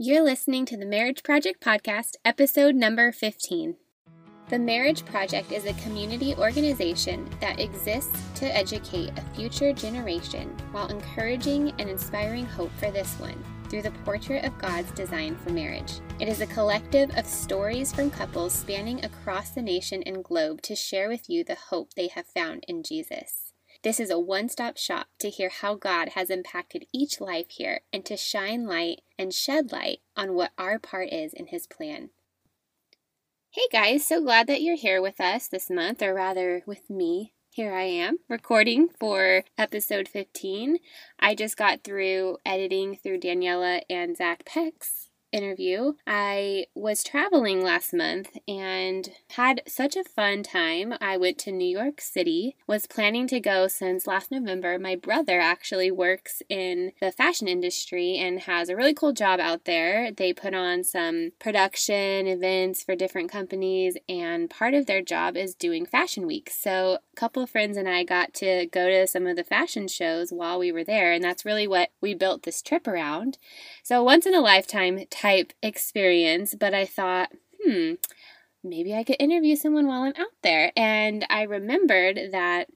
You're listening to the Marriage Project Podcast, episode number 15. The Marriage Project is a community organization that exists to educate a future generation while encouraging and inspiring hope for this one through the portrait of God's design for marriage. It is a collective of stories from couples spanning across the nation and globe to share with you the hope they have found in Jesus. This is a one stop shop to hear how God has impacted each life here and to shine light and shed light on what our part is in His plan. Hey guys, so glad that you're here with us this month, or rather with me. Here I am recording for episode 15. I just got through editing through Daniella and Zack Peck's interview. I was traveling last month and had such a fun time. I went to New York City, was planning to go since last November. My brother actually works in the fashion industry and has a really cool job out there. They put on some production events for different companies, and part of their job is doing fashion week. So, a couple of friends and I got to go to some of the fashion shows while we were there, and that's really what we built this trip around. So, once in a lifetime type experience, but I thought, hmm, maybe I could interview someone while I'm out there. And I remembered that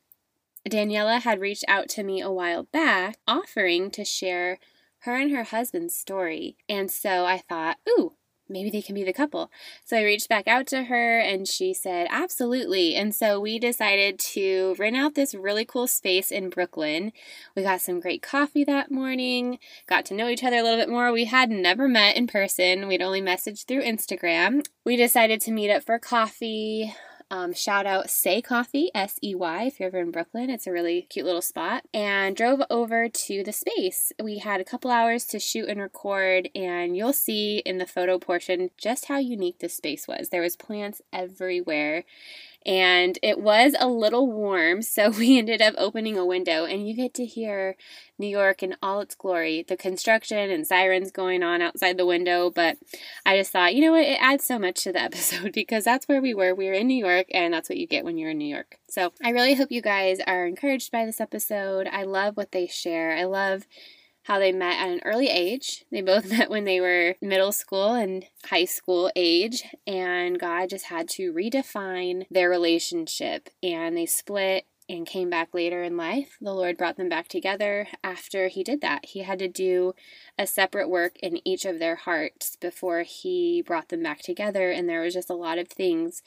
Daniella had reached out to me a while back offering to share her and her husband's story. And so I thought, ooh, maybe they can be the couple. So I reached back out to her and she said, absolutely. And so we decided to rent out this really cool space in Brooklyn. We got some great coffee that morning, got to know each other a little bit more. We had never met in person, we'd only messaged through Instagram. We decided to meet up for coffee. Um, shout out Sey Coffee, S E Y, if you're ever in Brooklyn. It's a really cute little spot. And drove over to the space. We had a couple hours to shoot and record, and you'll see in the photo portion just how unique this space was. There was plants everywhere and it was a little warm, so we ended up opening a window, and you get to hear New York in all its glory the construction and sirens going on outside the window. But I just thought, you know what, it adds so much to the episode because that's where we were. We were in New York, and that's what you get when you're in New York. So I really hope you guys are encouraged by this episode. I love what they share. I love how they met at an early age. They both met when they were middle school and high school age, and God just had to redefine their relationship, and they split and came back later in life. The Lord brought them back together after He did that. He had to do a separate work in each of their hearts before He brought them back together, and there was just a lot of things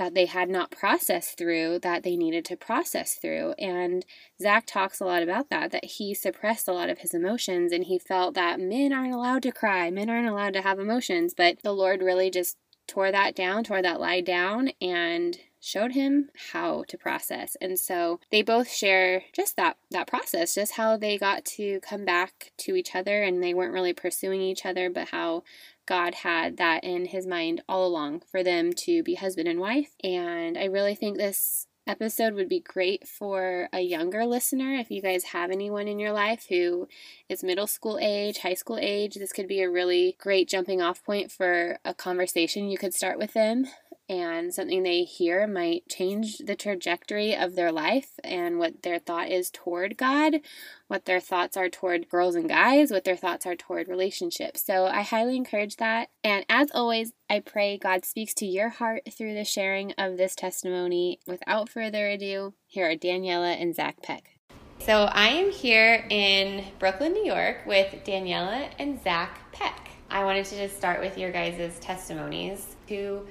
that they had not processed through that they needed to process through. And Zack talks a lot about that, that he suppressed a lot of his emotions and he felt that men aren't allowed to cry, men aren't allowed to have emotions. But the Lord really just tore that down, tore that lie down, and showed him how to process. And so they both share just that that process, just how they got to come back to each other and they weren't really pursuing each other, but how God had that in his mind all along for them to be husband and wife. And I really think this episode would be great for a younger listener. If you guys have anyone in your life who is middle school age, high school age, this could be a really great jumping off point for a conversation you could start with them and something they hear might change the trajectory of their life and what their thought is toward God, what their thoughts are toward girls and guys, what their thoughts are toward relationships. So I highly encourage that. And as always, I pray God speaks to your heart through the sharing of this testimony. Without further ado, here are Daniella and Zack Peck. So I am here in Brooklyn, New York with Daniella and Zack Peck. I wanted to just start with your guys' testimonies to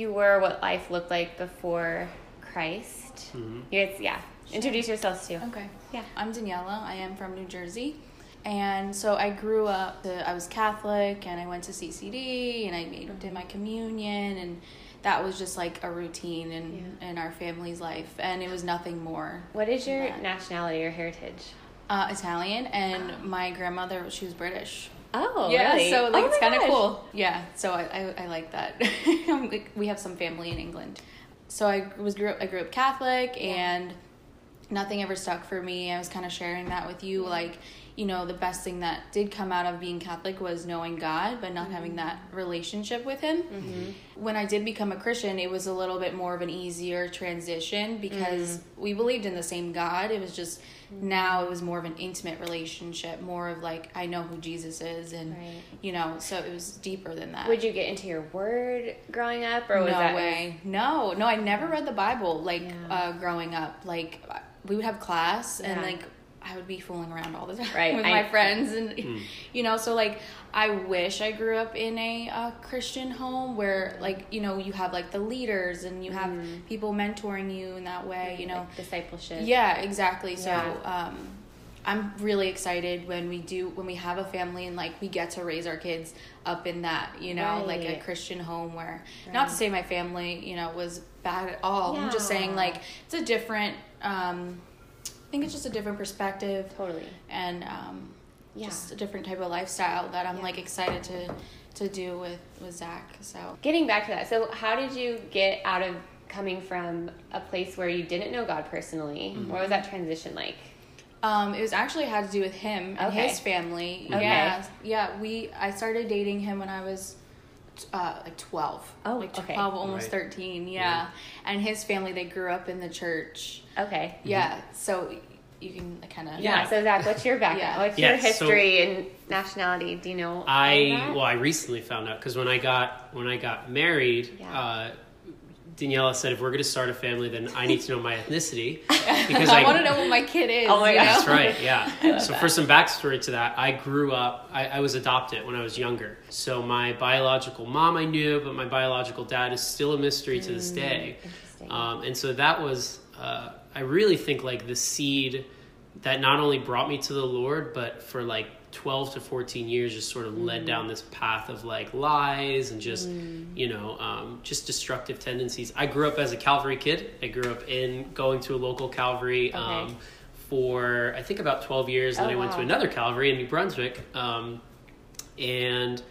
you were, what life looked like before Christ. Mm-hmm. It's, yeah. Sure. Introduce yourselves too. Okay. Yeah. I'm Daniella. I am from New Jersey. And so I grew up, I was Catholic and I went to CCD and I made, did my communion and that was just like a routine in, yeah. in our family's life and it was nothing more. What is your that. nationality or heritage? Uh, Italian and my grandmother, she was British. Oh, yeah. Really? So like oh it's kind of cool. Yeah. So I, I, I like that. we have some family in England. So I was grew up, I grew up Catholic yeah. and nothing ever stuck for me. I was kind of sharing that with you. Like you know, the best thing that did come out of being Catholic was knowing God, but not mm-hmm. having that relationship with Him. Mm-hmm. Mm-hmm. When I did become a Christian, it was a little bit more of an easier transition because mm. we believed in the same God. It was just now it was more of an intimate relationship, more of like, I know who Jesus is, and, Right. you know, so it was deeper than that. Would you get into your word growing up, or was no that way. No, no, I never read the Bible like Yeah. uh, growing up. Like we would have class and Yeah. like I would be fooling around all the time Right, with I- my friends and you know so like I wish I grew up in a uh, Christian home where like you know you have like the leaders and you have people mentoring you in that way you know like discipleship? yeah, exactly. So um, I'm really excited when we do when we have a family and like we get to raise our kids up in that you know like a Christian home where not to say my family you know was bad at all. I'm just saying like it's a different. Um, I think it's just a different perspective Totally. and um, Yeah. just a different type of lifestyle that I'm Yeah. like excited to to do with with Zack. So Getting back to that, so how did you get out of coming from a place where you didn't know God personally? What was that transition like? Um, it was actually had to do with him and Okay. his family. Okay. Yeah, yeah. We I started dating him when I was uh, like twelve. Oh, like okay. twelve, almost Right. thirteen. Yeah. and his family they grew up in the church. Okay. Yeah, so you can kind of Yeah. So Zack, what's your background? Yeah. What's your Yeah, so- history and nationality? Do you know? I well, I recently found out because when I got when I got married, Yeah. uh, Daniella said if we're going to start a family, then I need to know my ethnicity because I, I, want to know what my kid is. Oh my gosh. That's right. Yeah. So for some backstory to that, I grew up. I, I was adopted when I was younger. So my biological mom I knew, but my biological dad is still a mystery to this day. Um, and so that was, uh, I really think like the seed that not only brought me to the Lord, but for like 12 to 14 years just sort of led down this path of like lies and just, you know, um, just destructive tendencies. I grew up as a Calvary kid. I grew up in going to a local Calvary. Um, for I think about 12 years, and Oh, then I went to another Calvary in New Brunswick. Um, and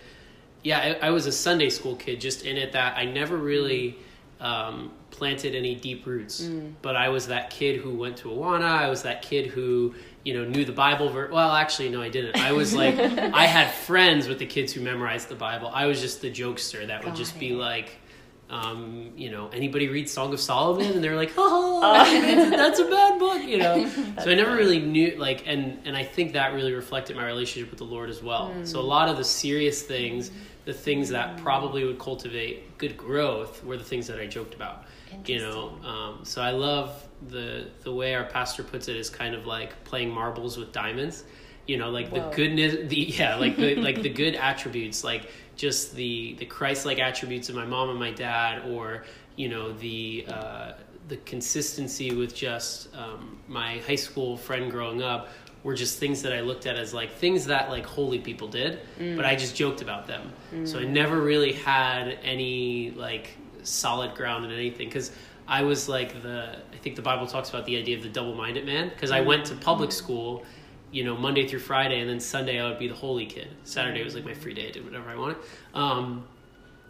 yeah, I, I was a Sunday school kid, just in it that I never really um, planted any deep roots. Mm. But I was that kid who went to Awana. I was that kid who you know knew the Bible. Ver- well, actually, no, I didn't. I was like, I had friends with the kids who memorized the Bible. I was just the jokester that would Got just be like. Um, you know, anybody read Song of Solomon, and they're like, "Oh, that's, that's a bad book," you know. so I never really knew, like, and and I think that really reflected my relationship with the Lord as well. So a lot of the serious things, the things that probably would cultivate good growth, were the things that I joked about. You know, um, so I love the the way our pastor puts it is kind of like playing marbles with diamonds. You know, like Whoa. the goodness, the yeah, like the like the good attributes, like just the the Christ-like attributes of my mom and my dad, or you know the uh, the consistency with just um, my high school friend growing up were just things that I looked at as like things that like holy people did, but I just joked about them. So I never really had any like solid ground in anything because I was like the I think the Bible talks about the idea of the double-minded man because I went to public school you know, Monday through Friday, and then Sunday I would be the holy kid. Saturday was like my free day. I did whatever I wanted. Um,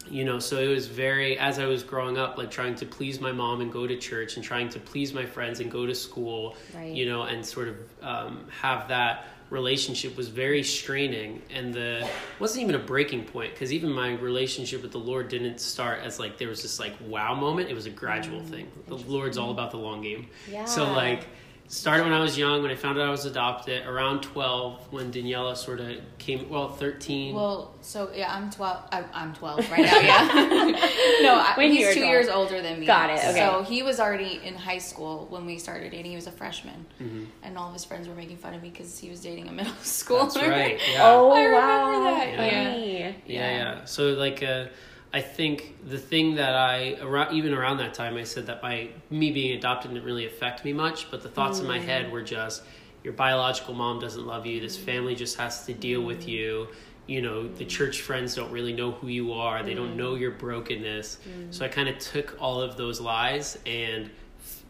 you know, so it was very, as I was growing up, like trying to please my mom and go to church and trying to please my friends and go to school, Right. you know, and sort of um, have that relationship was very straining and the wasn't even a breaking point because even my relationship with the lord didn't start as like there was this like wow moment. It was a gradual mm. thing. The lord's all about the long game. So like started when I was young. When I found out I was adopted, around twelve, when Daniella sort of came. Well, thirteen. Well, so yeah, I'm twelve. I, I'm twelve right now. Yeah. no, I, When he's two 12. years older than me. Got it, okay. So he was already in high school when we started dating. He was a freshman, Mm-hmm. and all of his friends were making fun of me because he was dating a middle schooler. That's right. Yeah. Oh I remember wow! that, yeah. Funny. yeah, Yeah. yeah. So like, uh, I think the thing that I around even around that time, I said that my me being adopted didn't really affect me much, but the thoughts in my mm. head were just your biological mom doesn't love you. This family just has to deal with mm. you. You know, the church friends don't really know who you are. They don't know mm. your brokenness. So I kind of took all of those lies and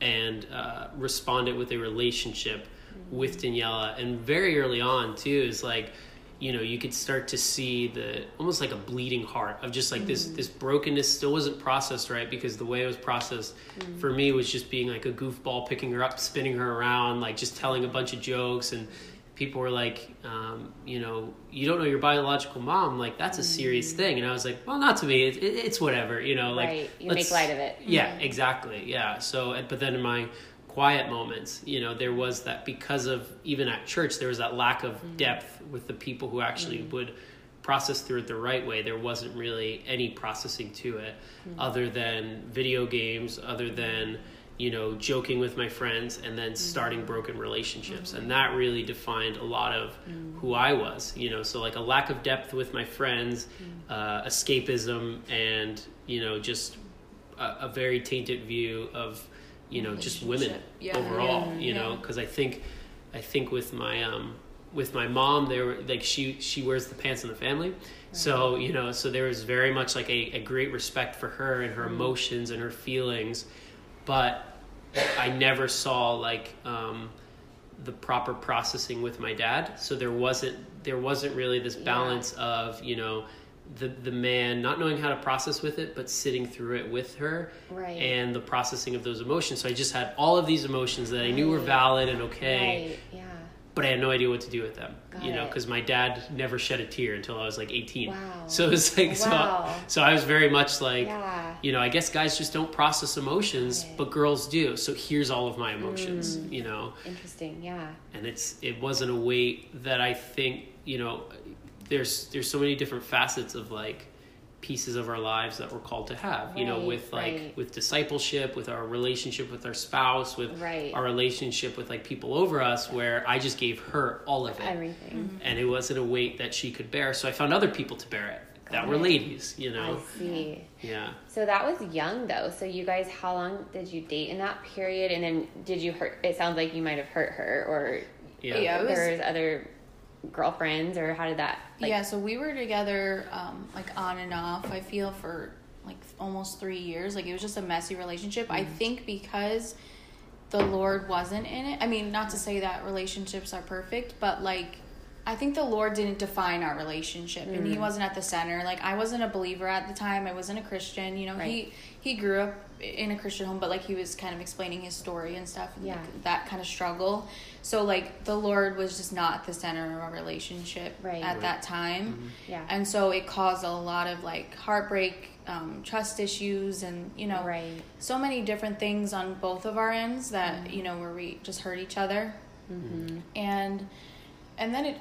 and uh, responded with a relationship with Daniella. And very early on too is like, you know, you could start to see the almost like a bleeding heart of just like this mm. this brokenness still wasn't processed right because the way it was processed mm. for me was just being like a goofball, picking her up, spinning her around, like just telling a bunch of jokes and people were like, um, you know, you don't know your biological mom, like that's a serious mm. thing. And I was like, well, not to me. It, it, it's whatever, you know. Like Right. You make light of it. Yeah, exactly. Yeah. So, but then in my quiet moments, you know, there was that because of even at church, there was that lack of mm-hmm. depth with the people who actually mm-hmm. would process through it the right way. There wasn't really any processing to it, mm-hmm. other than video games, other than you know joking with my friends and then starting broken relationships. And that really defined a lot of who i was you know. So like a lack of depth with my friends uh, escapism and you know just a, a very tainted view of you know just women Yeah. overall Yeah. you know Yeah. because i think i think with my um with my mom there were like she she wears the pants in the family so you know so there was very much like a, a great respect for her and her emotions and her feelings but i never saw like um the proper processing with my dad so there wasn't there wasn't really this Yeah. balance of you know the the man not knowing how to process with it but sitting through it with her Right. and the processing of those emotions so i just had all of these emotions that i knew were valid and okay Right. Yeah. but I had no idea what to do with them. Got you know, because my dad never shed a tear until I was like 18. Wow. So it was like Wow. so. So I was very much like, Yeah. you know, I guess guys just don't process emotions, but girls do. So here's all of my emotions. Mm. You know, Interesting. Yeah. and it's it wasn't a weight that I think you know. There's there's so many different facets of like pieces of our lives that we're called to have you know with like right. with discipleship with our relationship with our spouse with Right. our relationship with like people over us where i just gave her all of it Everything. Mm-hmm. and it wasn't a weight that she could bear so i found other people to bear it that were ladies you know I see. yeah So that was young though. So you guys, how long did you date in that period? And then did you hurt? It sounds like you might have hurt her, or yeah Yeah. it was- there was other girlfriends, or how did that? Like, yeah, so we were together um, like on and off. I feel for like almost three years. Like it was just a messy relationship. I think because the Lord wasn't in it. I mean, not to say that relationships are perfect, but like I think the Lord didn't define our relationship, and He wasn't at the center. Like I wasn't a believer at the time. I wasn't a Christian. You know, Right. he he grew up in a Christian home, but like he was kind of explaining his story and stuff. And Yeah. like, that kind of struggle. So like the Lord was just not the center of our relationship Right. at that time. Yeah. And so it caused a lot of like heartbreak, um, trust issues, and you know, Right. so many different things on both of our ends that you know where we just hurt each other. Mm-hmm. And and then it,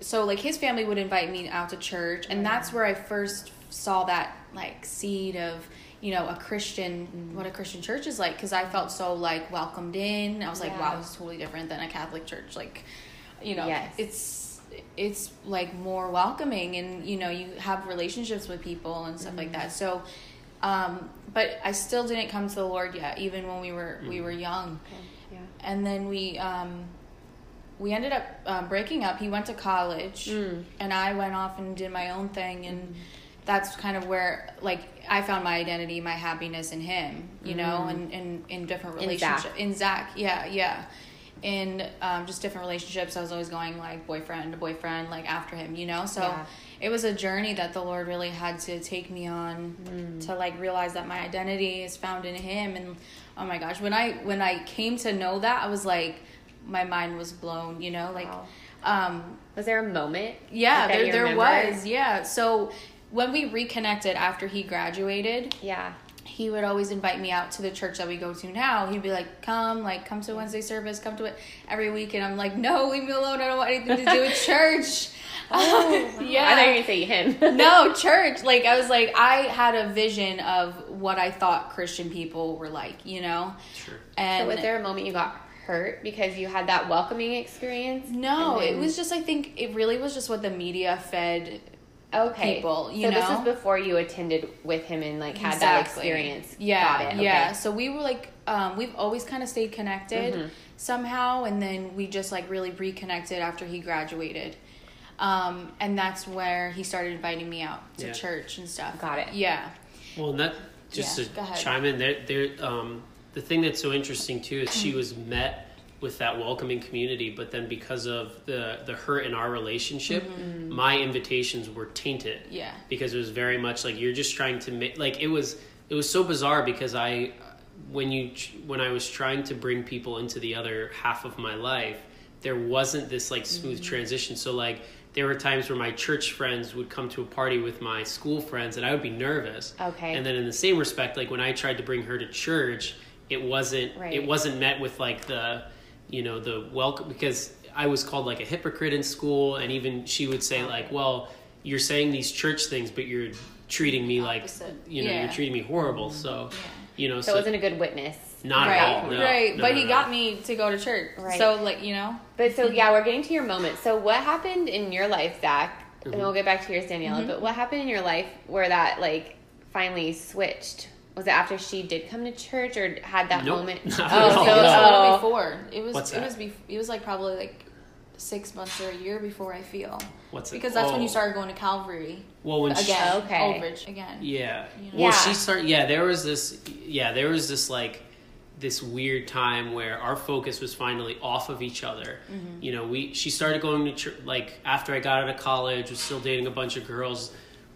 so like his family would invite me out to church, and that's where I first saw that like seed of you know a Christian Mm-hmm. what a Christian church is like because I felt so like welcomed in. I was like, Yeah. wow, this is totally different than a Catholic church. Like, you know, Yes. it's it's like more welcoming and you know you have relationships with people and stuff like Mm-hmm. that so um but i still didn't come to the lord yet even when we were we were young okay. Yeah. and then we um we ended up um, breaking up he went to college Mm. and i went off and did my own thing and that's kind of where like i found my identity my happiness in him you know and in in different In Zack. relationships in zack yeah yeah in um, just different relationships i was always going like boyfriend to boyfriend like after him you know so Yeah. it was a journey that the lord really had to take me on Mm. to like realize that my identity is found in him and oh my gosh when i when i came to know that i was like my mind was blown you know like Wow. um Was there a moment? yeah there, there remember? was yeah so when we reconnected after he graduated Yeah. he would always invite me out to the church that we go to now. He'd be like, "Come, like, come to Wednesday service, come to it every week." And I'm like, "No, leave me alone. I don't want anything to do with church." Oh, wow. yeah. I thought you were gonna say him. no, church. Like, I was like, I had a vision of what I thought Christian people were like, you know. sure And so was there a moment you got hurt because you had that welcoming experience? no, And it was just. I think it really was just what the media fed. Okay. people, you so this know? was before you attended with him and like had that experience. Yeah, Got it. yeah. Okay. So we were like, um, we've always kind of stayed connected Mm-hmm. somehow, and then we just like really reconnected after he graduated. Um, and that's where he started inviting me out to Yeah. church and stuff. Got it. Yeah. Well, and that just Yeah, to chime in there, there. Um, the thing that's so interesting too is she was met with that welcoming community, but then because of the the hurt in our relationship, my invitations were tainted. Yeah. because it was very much like you're just trying to make like it was it was so bizarre because I when you when I was trying to bring people into the other half of my life there wasn't this like smooth Mm-hmm. transition. So like there were times where my church friends would come to a party with my school friends and I would be nervous. Okay. And then in the same respect, like when I tried to bring her to church, it wasn't Right. it wasn't met with like the you know the welcome because I was called like a hypocrite in school and even she would say like, well, you're saying these church things, but you're treating me like you know Yeah. you're treating me horrible. So you know So it wasn't a good witness. not right, at all. No, right. no, but no, he no. got me to go to church. Right. So like you know, But so yeah, we're getting to your moment. So what happened in your life, Zack? And Mm-hmm. we'll get back to yours, Daniella. But what happened in your life where that like finally switched? Was it after she did come to church, or had that Nope. moment? Not oh, so all, it was no. a oh. before. It was. What's it that? was. Bef- it was like probably like six months or a year before I feel. What's it? Because that's when Oh. you started going to Calvary Well, when she- again. Okay. Overage again. Yeah. You know? Well, Yeah. she started. Yeah, there was this. Yeah, there was this like this weird time where our focus was finally off of each other. Mm-hmm. You know, we she started going to church like after I got out of college, was still dating a bunch of girls.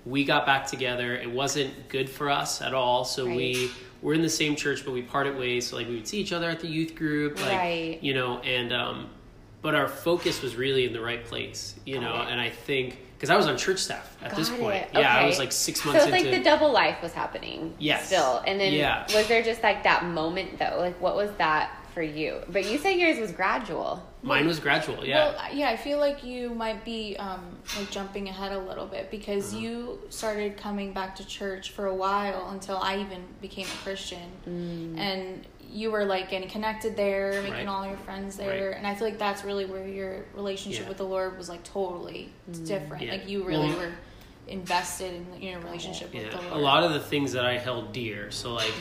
We got back together. It wasn't good for us at all. So we were in the same church, but we parted ways. So like we would see each other at the youth group, like Right. you know, and um, but our focus was really in the right place, you Got know. it. And I think because I was on church staff at this point, yeah, I was like six So months it's like the double life was happening. Yes. Still, and then Yeah. was there just like that moment though? Like what was that for you? But you said yours was gradual. Mine was gradual, yeah. Well, yeah, I feel like you might be um, like jumping ahead a little bit because Uh-huh. you started coming back to church for a while until I even became a Christian, and you were like getting connected there, making Right. all your friends there, Right. and I feel like that's really where your relationship Yeah. with the Lord was like totally different. Yeah. Like you really Well- were invested in your relationship with the Lord. A lot of the things that I held dear. So like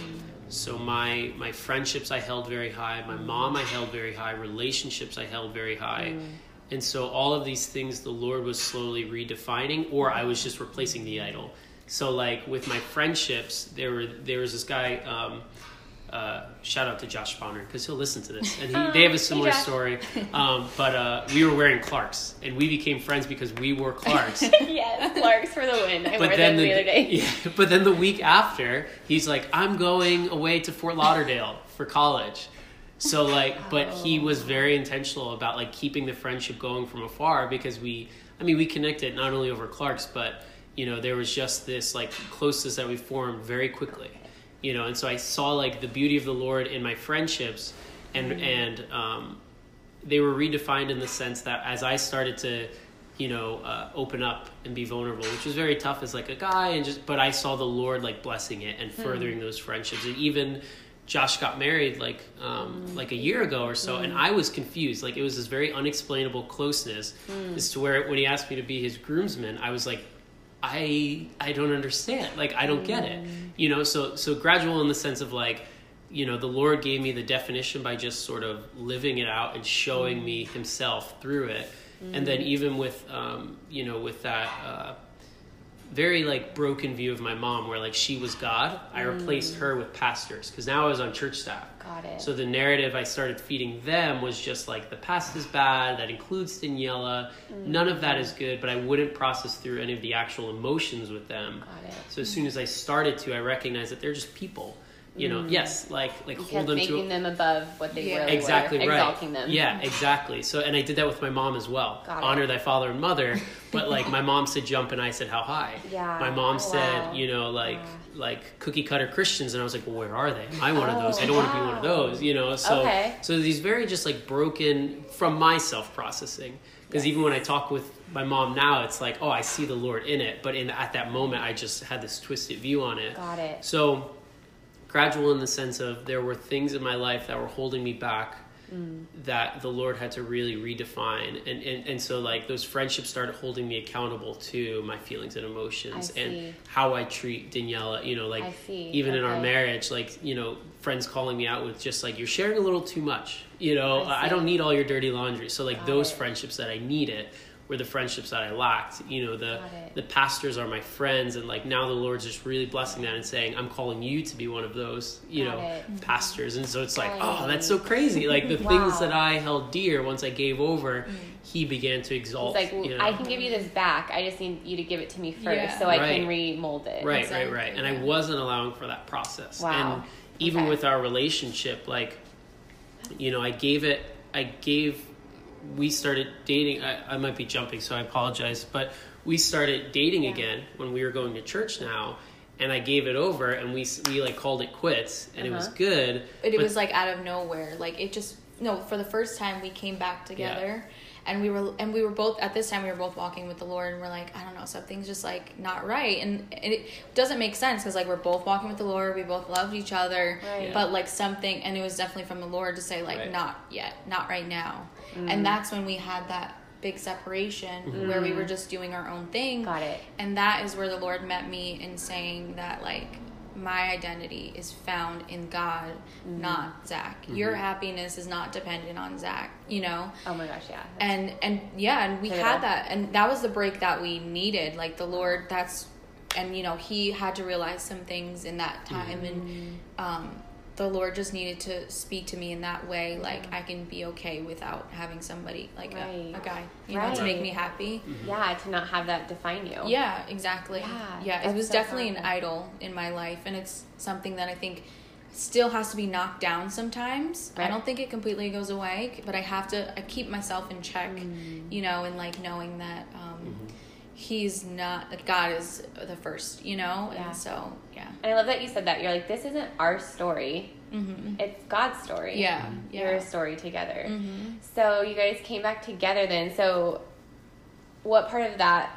so my my friendships I held very high, my mom I held very high, relationships I held very high. And so all of these things the Lord was slowly redefining or I was just replacing the idol. So like with my friendships, there were there was this guy um uh, shout out to Josh Spawner because he'll listen to this, and he, they have a similar story. Um, but uh, we were wearing Clarks, and we became friends because we wore Clarks. yes, Clark's for the win. I wore them the, other day. yeah, but then the week after, he's like, "I'm going away to Fort Lauderdale for college." So like, but he was very intentional about like keeping the friendship going from afar because we, I mean, we connected not only over Clark's, but you know, there was just this like closeness that we formed very quickly, you know, and so I saw like the beauty of the Lord in my friendships, and and um, they were redefined in the sense that as I started to, you know, uh, open up and be vulnerable, which was very tough as like a guy, and just but I saw the Lord like blessing it and furthering those friendships, and even Josh got married like um, like a year ago or so, and I was confused. Like it was this very unexplainable closeness as to where when he asked me to be his groomsman, I was like. I I don't understand. Like I don't get it. You know, so so gradual in the sense of like, you know, the Lord gave me the definition by just sort of living it out and showing me Himself through it, and then even with um, you know with that uh, very like broken view of my mom, where like she was God, I mm. replaced her with pastors because now I was on church staff. Got it. So the narrative I started feeding them was just like the past is bad. That includes Daniella. Mm. None of that is good, but I wouldn't process through any of the actual emotions with them. Got it. So as soon as I started to, I recognized that they're just people. You know, mm. yes, like like You hold kept them making to them above what they Yeah. really exactly were, right. exalting them. Yeah, exactly. So and I did that with my mom as well. Got it. Honor thy father and mother. But like my mom said jump and I said how high. Yeah. My mom Oh, said, wow. you know, like Yeah. like cookie cutter Christians and I was like, Well where are they? Am I one of Oh, those? I don't want to be one of those, you know. So Okay. so these very just like broken from my self processing. Because even when I talk with my mom now, it's like, oh, I see the Lord in it. But in at that moment, I just had this twisted view on it. Got it. So, gradual in the sense of there were things in my life that were holding me back Mm. that the Lord had to really redefine. And, and, and so, like, those friendships started holding me accountable to my feelings and emotions and how I treat Daniella. You know, like, even in our marriage, like, you know, friends calling me out with just like, you're sharing a little too much. You know, I I, don't need all your dirty laundry. So, like, Got those it. friendships that I needed were the friendships that I lacked. You know, the the pastors are my friends, and like now the Lord's just really blessing that and saying, I'm calling you to be one of those, you Got know, it. Mm-hmm. pastors. And so it's like, Right. oh, that's so crazy. Like the Wow. things that I held dear once I gave over, mm. he began to It's exalt. like you know. I can give you this back. I just need you to give it to me first, Yeah. so I Right. can remold it. right, Exactly, right, right. And I wasn't allowing for that process. Wow. And even Okay. with our relationship, like, you know, I gave it, I gave we started dating. I, I might be jumping, so I apologize. But we started dating again when we were going to church now, and I gave it over, and we we like called it quits, and it was Uh-huh. good. But it but- was like out of nowhere. Like it just no. For the first time, we came back together, and we were and we were both at this time we were both walking with the Lord, and we're like, I don't know, something's just like not right, and, and it doesn't make sense because like we're both walking with the Lord, we both loved each other, Right. but like something, and it was definitely from the Lord to say like Right. not yet, not right now, Mm. and that's when we had that big separation where we were just doing our own thing Got it. and that is where the Lord met me in saying that, like, my identity is found in God, mm. not Zack. Mm-hmm. Your happiness is not dependent on Zack, you know? Oh my gosh, yeah. And, and yeah, and we Pivotal. had that. And that was the break that we needed. Like, the Lord, that's, and, you know, he had to realize some things in that time. And, mm. um, the Lord just needed to speak to me in that way, like I can be okay without having somebody like Right. a, a guy, you know, to make me happy. yeah, to not have that define you. Yeah, exactly. Yeah, Yeah, it was so definitely an idol in my life, and it's something that I think still has to be knocked down sometimes. I don't think it completely goes away, but I have to. I keep myself in check, Mm. you know, and like knowing that um, He's not God is the first, you know, Yeah. and so yeah, And I love that you said that. You're like, this isn't our story. mm-hmm. It's God's story. yeah, Your story together. Mm-hmm. So you guys came back together then. So what part of that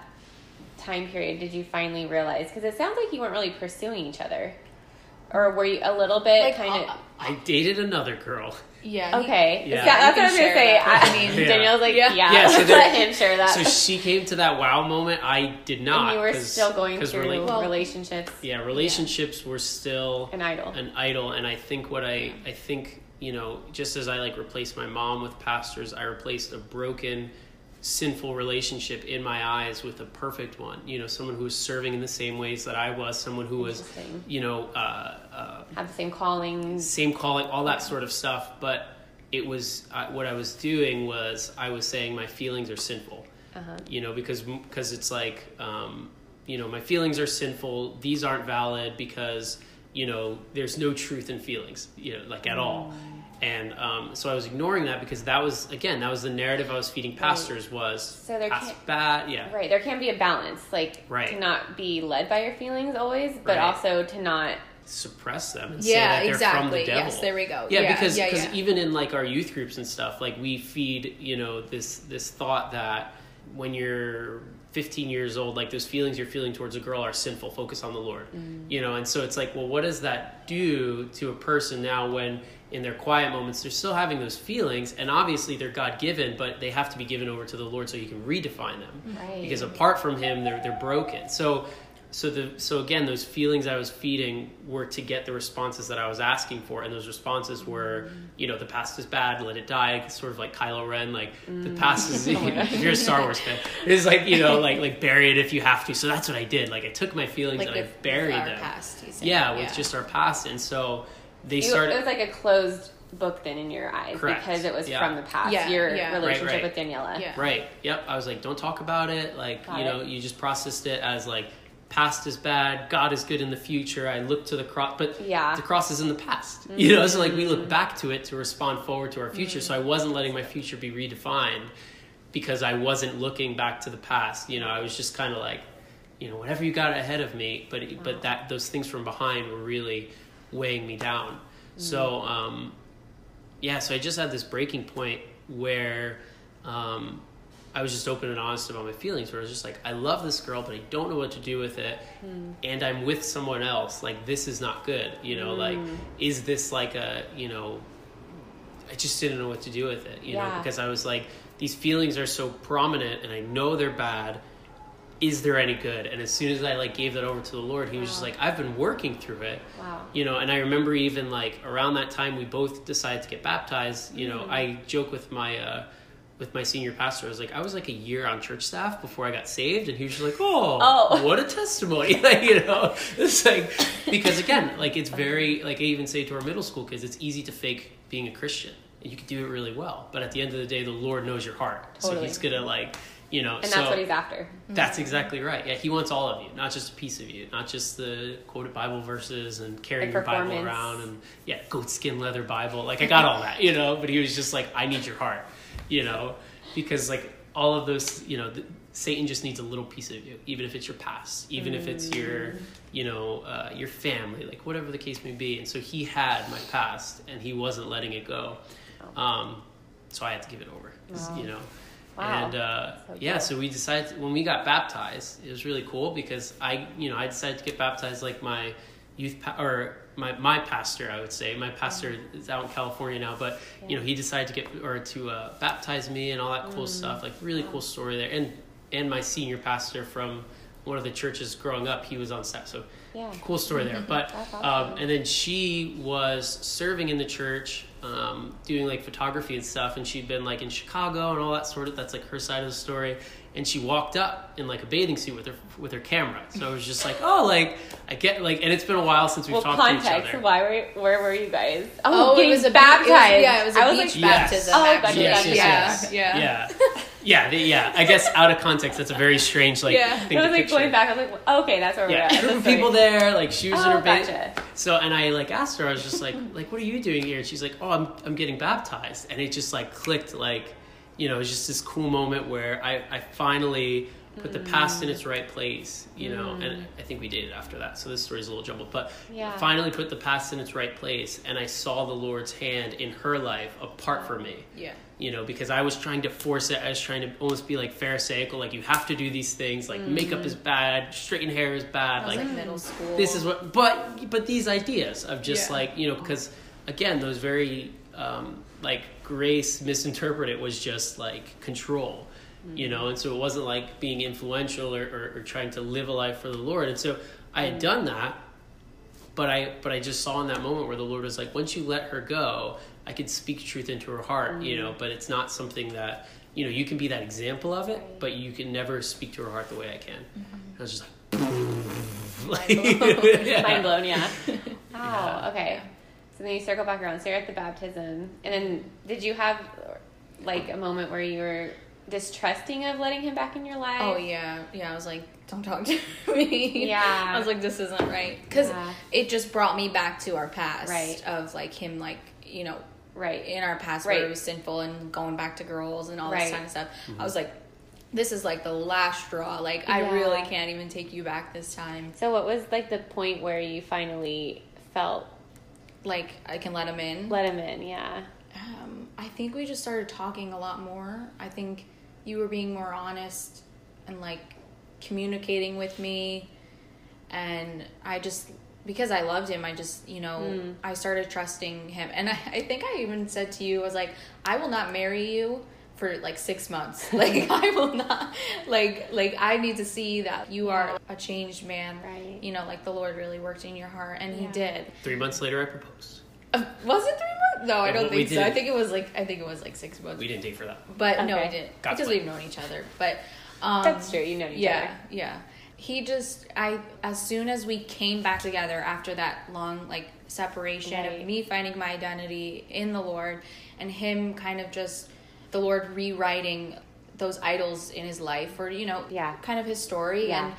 time period did you finally realize? Because it sounds like you weren't really pursuing each other. Or were you a little bit Like, kind of. I dated another girl. yeah. Okay. Yeah. Yeah, that's what I was going to say. that. I I mean, Yeah. Danielle's like, yeah, Yeah. Yeah, so let there- him share that. So she came to that wow moment. I did not. and you were 'cause- still going 'cause through rela- Well- relationships. yeah, relationships were still An idol. an idol and i think what i i think you know just as i like replaced my mom with pastors i replaced a broken sinful relationship in my eyes with a perfect one you know someone who was serving in the same ways that i was someone who was you know uh, uh, Have the same calling. same calling all that sort of stuff but it was uh, what i was doing was i was saying my feelings are sinful. Uh-huh. you know because because it's like um, you know my feelings are sinful. These aren't valid because you know there's no truth in feelings you know like at all and um, so i was ignoring that because that was again that was the narrative i was feeding pastors was So there past bad yeah Right. There can be a balance, like Right. to not be led by your feelings always, but Right. also to not. suppress them and Yeah, say that they're from the exactly. devil. Yes, there we go. Yeah, Yeah, because yeah, because yeah. even in like our youth groups and stuff, like we feed you know this this thought that when you're 15 years old, like those feelings you're feeling towards a girl are sinful. Focus on the Lord, Mm. you know. And so it's like, well, what does that do to a person now when in their quiet moments they're still having those feelings, and obviously they're God given, but they have to be given over to the Lord so He can redefine them Right. because apart from him they're they're broken so so the so again those feelings i was feeding were to get the responses that i was asking for and those responses were you know the past is bad let it die It's sort of like kylo ren like the mm. past is oh if you're a star wars fan it's like you know like like bury it if you have to so that's what i did like i took my feelings like and i buried with our them past. he's saying. yeah with just our past and so they You, started it was like a closed book then in your eyes Correct. because it was Yeah. from the past. Yeah, Your yeah. Right, relationship right. with Daniella. Yeah. Right. Yep. I was like, don't talk about it. Like, Got you know, it. you just processed it as like past is bad, God is good in the future. I look to the cross, but Yeah. the cross is in the past. You know, so like we look back to it to respond forward to our future. So I wasn't letting my future be redefined because I wasn't looking back to the past. You know, I was just kind of like, you know, whatever you got ahead of me, but but that those things from behind were really weighing me down. So um, yeah, so I just had this breaking point where um, I was just open and honest about my feelings. Where I was just like, I love this girl, but I don't know what to do with it, and I'm with someone else. Like this is not good. You know, like is this like a you know? I just didn't know what to do with it. You know, because I was like, these feelings are so prominent, and I know they're bad. Is there any good? And as soon as I like gave that over to the Lord, He was just like, I've been working through it Wow. you know and i remember even like around that time we both decided to get baptized you know Mm-hmm. i joke with my uh with my senior pastor i was like i was like a year on church staff before i got saved and he was just like oh, Oh. what a testimony like you know it's like because again like it's very like i even say to our middle school kids it's easy to fake being a christian and you can do it really well but at the end of the day the lord knows your heart so he's gonna like you know And so that's what he's after. that's exactly right. Yeah, he wants all of you, not just a piece of you, not just the quoted Bible verses and carrying your Bible around and yeah, goat skin leather Bible. Like I got all that, you know. But he was just like, I need your heart, you know. because like all of those, you know, the, Satan just needs a little piece of you, even if it's your past, even if it's your, you know, uh, your family, like whatever the case may be. And so he had my past, and he wasn't letting it go. Um, so I had to give it over, Wow. you know. Wow. And uh, So yeah, so we decided when we got baptized, it was really cool because I, you know, I decided to get baptized like my youth pa- or my my pastor, I would say. My pastor is out in California now, but you know, he decided to get or to uh, baptize me and all that cool stuff. Like really cool story there. And and my senior pastor from one of the churches growing up, he was on staff. So Yeah. cool story there. But That's um, and then she was serving in the church, um, doing like photography and stuff, and she'd been like in Chicago and all that sort of. That's like her side of the story. And she walked up in like a bathing suit with her with her camera. So it was just like, oh, like I get like, and it's been a while since we've Well, talked to each context. other. Why were where were you guys? Oh, oh it was a be- it was- baptized. yeah, it was a I was beach like, Yes. baptism. Oh, gotcha, actually. Yes, yes, yeah, yes. yeah, yeah, yeah, the- yeah. I guess out of context, that's a very strange like Yeah. thing I to was like picture. going back. I was like, well, okay, that's where yeah, we're at. group of people there, like she was in Oh, her bathing. gotcha. So and I like asked her, I was just like, like, what are you doing here? And she's like, oh, I'm I'm getting baptized, and it just like clicked, like, you know, it was just this cool moment where I I finally put the past in mm. its right place, you know, mm. and I think we dated after that. So this story's a little jumbled, but Yeah. finally put the past in its right place, and I saw the Lord's hand in her life apart from me yeah. you know, because I was trying to force it. I was trying to almost be like pharisaical, like you have to do these things. Like makeup mm-hmm. is bad, straightened hair is bad. I was Like, like middle school. this is what. But but these ideas of just Yeah. like you know, because again, those very um, like grace misinterpret it was just like control. You know, and so it wasn't like being influential or, or, or trying to live a life for the Lord. And so I had mm-hmm. done that, but I but I just saw in that moment where the Lord was like, once you let her go, I could speak truth into her heart, you know, mm-hmm. but it's not something that you know, you can be that example of it, but you can never speak to her heart the way I can. Mm-hmm. I was just like, Mind blown. like yeah. Mind blown, yeah. Wow. Oh, yeah. Okay. So then you circle back around. So you're at the baptism, and then did you have like a moment where you were distrusting of letting him back in your life? Oh yeah, yeah. I was like, don't talk to me. Yeah. I was like, this isn't right because Yeah. it just brought me back to our past, Right. Of like him, like you know, Right. in our past where Right. it was sinful and going back to girls and all Right. this kind of stuff. I mm-hmm. was like, this is like the last straw. Like I really can't even take you back this time. So what was like the point where you finally felt Like I can let him in. let him in? Yeah. Um, I think we just started talking a lot more. I think you were being more honest and like communicating with me. And I just, because I loved him, I just, you know, Mm. I started trusting him. And I, I think I even said to you, I was like, I will not marry you for like six months. Like, I will not, like, like, I need to see that you are a changed man. Right. You know, like the Lord really worked in your heart, and He did. Three months later, I proposed. Uh, was it three months? No, I don't we think so. I think it was like I think it was like six months. We didn't date for that. But no, Okay. we didn't God's because plan. we've known each other. But um, That's true. You know each yeah, other. yeah. He just I as soon as we came back together after that long like separation Right. of me finding my identity in the Lord and him kind of just the Lord rewriting those idols in his life or you know Yeah. kind of his story Yeah. and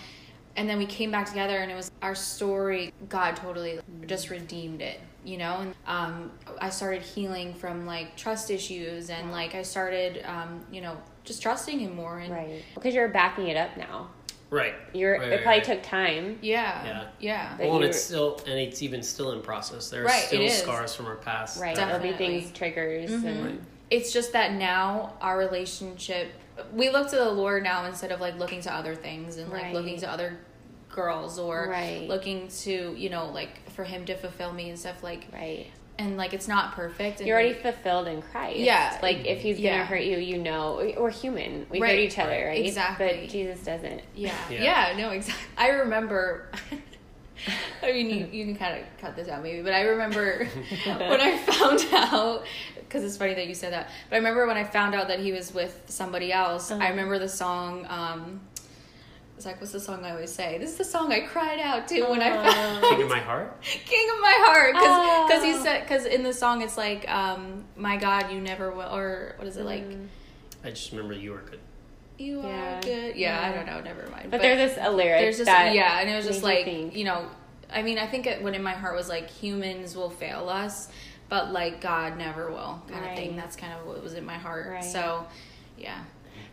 and then we came back together and it was our story god totally just redeemed it you know and um, i started healing from like trust issues and like i started um, you know just trusting him more and Right. Because you're backing it up now. Right. You're. Right, it right, probably right. took time. yeah Yeah. yeah But Well, and it's still, and it's even still in process. There are Right, still scars from our past. Right. that- There'll be things triggers Mhm. and Right. It's just that now our relationship we look to the lord now instead of like looking to other things and like Right. looking to other girls or Right. looking to you know like for him to fulfill me and stuff like right. and like it's not perfect and You're already fulfilled in Christ. Yeah. Like if he's Yeah. gonna hurt you, you know we're human. We hurt each other, right? Exactly. But Jesus doesn't. Yeah. Yeah. Yeah, no, exactly. I remember I mean, you, you can kind of cut this out maybe, but I remember when I found out because it's funny that you said that. But I remember when I found out that he was with somebody else. Uh-huh. I remember the song um it's like, what's the song I always say? This is the song I cried out to when I Oh. found King of my heart. King of my heart, because he Oh. said because in the song it's like, um, my God, you never will, or what is it like? Mm. I just remember you were good. You Yeah. are good. Yeah, I don't know. Never mind. But, there's this a lyric there's just that yeah, and it was just made you like you know, I mean, I think it, what in my heart was like humans will fail us, but like God never will kind of thing. That's kind of what was in my heart. Right. So, yeah.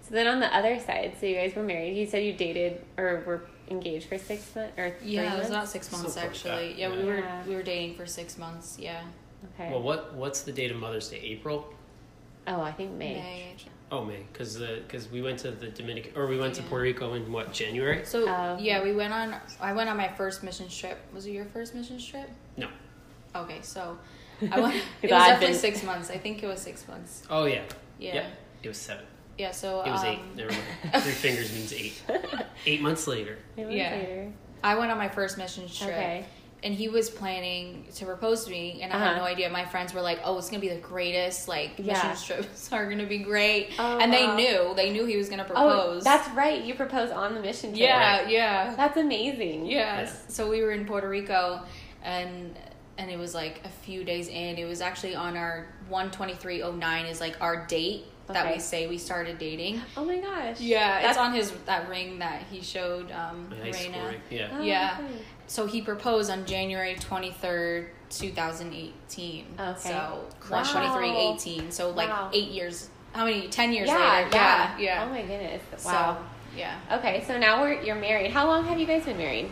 So then on the other side, so you guys were married. You said you dated or were engaged for six months or three Yeah, it was about six months Something actually. that, Yeah, we were Yeah. we were dating for six months. Yeah. okay. Well, what what's the date of Mother's Day? April. oh, I think May. May. Oh, May, because the because we went to the Dominican or we went to Puerto Rico in what January? So Oh. yeah, we went on. I went on my first mission trip. Was it your first mission trip? No. Okay, so I went. it was Glad definitely been- six months. I think it was six months. Oh yeah. Yeah. Yep. It was seven. Yeah. So It was um, eight. Never mind. Three fingers means eight. Eight months later. Eight months Yeah. later. I went on my first mission trip. Okay. And he was planning to propose to me, and I Uh-huh. had no idea. My friends were like, "Oh, it's gonna be the greatest! Like Yeah. mission trips are gonna be great." Oh, and they knew, they knew he was gonna Oh, propose. that's right. You propose on the mission trip. yeah, yeah. That's amazing. Yes. Yeah. So we were in Puerto Rico, and and it was like a few days in. It was actually on our one twenty three oh nine is like our date that Okay. we say we started dating. Oh my gosh. Yeah, That's it's on his that ring that he showed um, My high school Reina. ring. Yeah. Oh, yeah. okay. So he proposed on January twenty third, two thousand eighteen. Okay. So Wow. one twenty three eighteen. So like Wow. eight years. How many? Ten years Yeah, later. yeah, Yeah. Yeah. Oh my goodness. So Wow. yeah. okay, so now we're you're married. How long have you guys been married?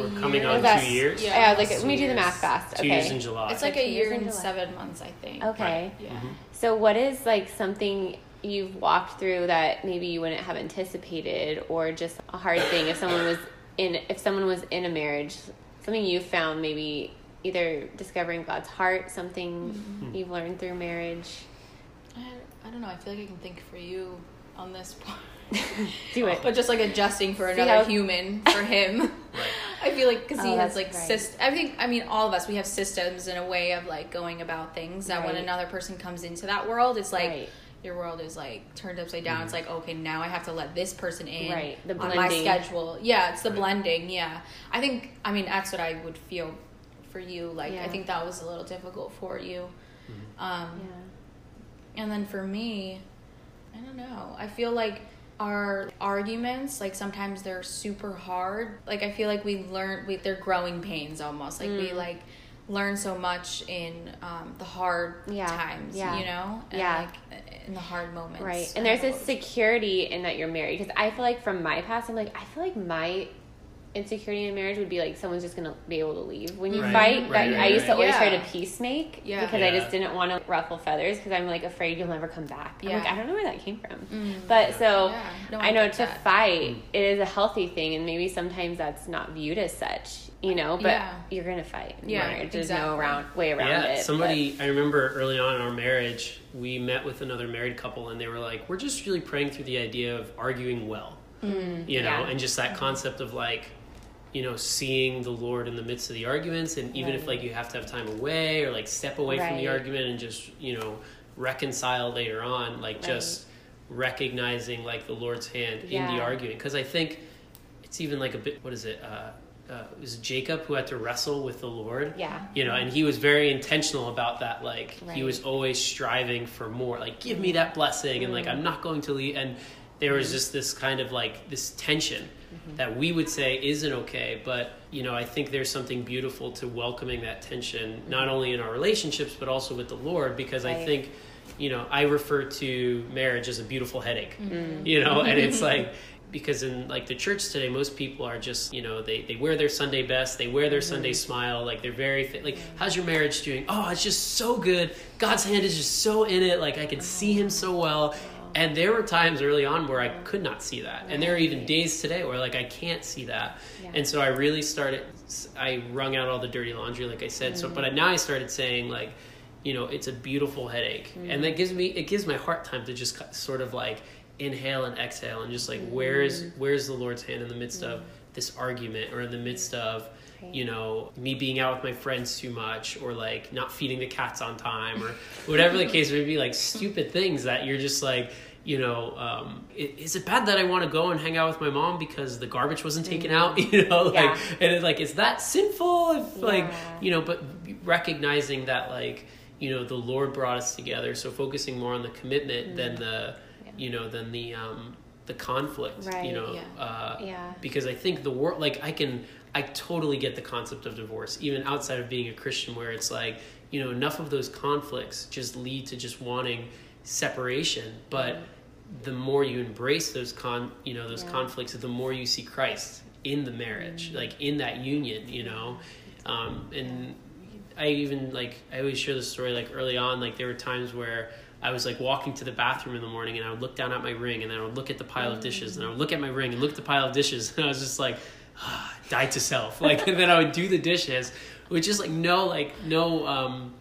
A We're coming year. on That's- two years. Yeah. Yeah, like two let me do the math fast. Two Okay. years in July. It's like So a year and seven months, I think. Okay. Yeah. Mhm. So what is like something you've walked through that maybe you wouldn't have anticipated or just a hard thing if someone was in if someone was in a marriage, something you found maybe either discovering God's heart, something Mm-hmm. you've learned through marriage. I, I don't know. I feel like I can think for you on this part. Do it. But just like adjusting for See another how- human for him. I feel like because he Oh, has that's like right. syst- I think I mean all of us we have systems and a way of like going about things that when Right. another person comes into that world, it's like Right. your world is like turned upside down. It's like okay, now I have to let this person in Right, the on my blending. schedule. Yeah, it's the Right. blending. Yeah, I think I mean that's what I would feel for you. Like Yeah. I think that was a little difficult for you. Mm-hmm. Um, Yeah. and then for me, I don't know. I feel like our arguments, like sometimes they're super hard. Like I feel like we learn, we, they're growing pains almost. Like we Mm. like learn so much in um, the hard Yeah, times, yeah, you know? And yeah. like in the hard moments. Right. And there's this security in that you're married. Because I feel like from my past, I'm like, I feel like my insecurity in marriage would be like someone's just going to be able to leave. When you Right, fight, right, that right, I used to right. always try to Yeah. peacemake Yeah. because I just didn't want to ruffle feathers because I'm like afraid you'll never come back. I'm like, Yeah. I don't know where that came from. Mm. But so Yeah. No, I know to that. fight, it is a healthy thing. And maybe sometimes that's not viewed as such, you know, but Yeah. you're going to fight. in Yeah, marriage. There's no exactly. around, way around yeah, it. somebody I remember early on in our marriage, we met with another married couple, and they were like, "We're just really praying through the idea of arguing well, you know, Mm, yeah. and just that concept of like, you know, seeing the Lord in the midst of the arguments, and even if like you have to have time away or like step away from the argument and just you know reconcile later on, like just recognizing like the Lord's hand in the arguing, because I think it's even like a bit. What is it? Uh, uh, it was Jacob who had to wrestle with the Lord yeah. you know and he was very intentional about that like he was always striving for more like give me that blessing and like Mm. i'm not going to leave and there was just this kind of like this tension Mm-hmm. that we would say isn't okay but you know i think there's something beautiful to welcoming that tension not only in our relationships but also with the lord because i Mm-hmm. Think you know i refer to marriage as a beautiful headache Mm-hmm. you know and it's like because in like the church today most people are just you know they, they wear their sunday best they wear their sunday smile like they're very fit like how's your marriage doing? Oh it's just so good. God's hand is just so in it. Like i can see him so well and there were times early on where i could not see that. And there are even days today where like i can't see that. Yeah. and so i really started i wrung out all the dirty laundry like i said. So mm. but now i started saying like you know it's a beautiful headache. Mm. And that gives me it gives my heart time to just sort of like inhale and exhale and just like where's mm. where's the lord's hand in the midst of this argument or in the midst of you know me being out with my friends too much or like not feeding the cats on time or whatever the case may be like stupid things that you're just like you know um, is it bad that i want to go and hang out with my mom because the garbage wasn't taken out you know like Yeah. and it's like is that sinful if like you know but recognizing that like you know the lord brought us together so focusing more on the commitment than the you know than the um the conflict Right, you know yeah. uh Yeah. because i think the world like i can i totally get the concept of divorce even outside of being a christian where it's like you know enough of those conflicts just lead to just wanting separation. But the more you embrace those con you know those Yeah. conflicts the more you see christ in the marriage like in that union you know? Um, and i even like i always share this story like early on like there were times where i was like walking to the bathroom in the morning and i would look down at my ring and then i would look at the pile of dishes and i would look at my ring and look at the pile of dishes and i was just like die to self. Like and then i would do the dishes which is like no like no um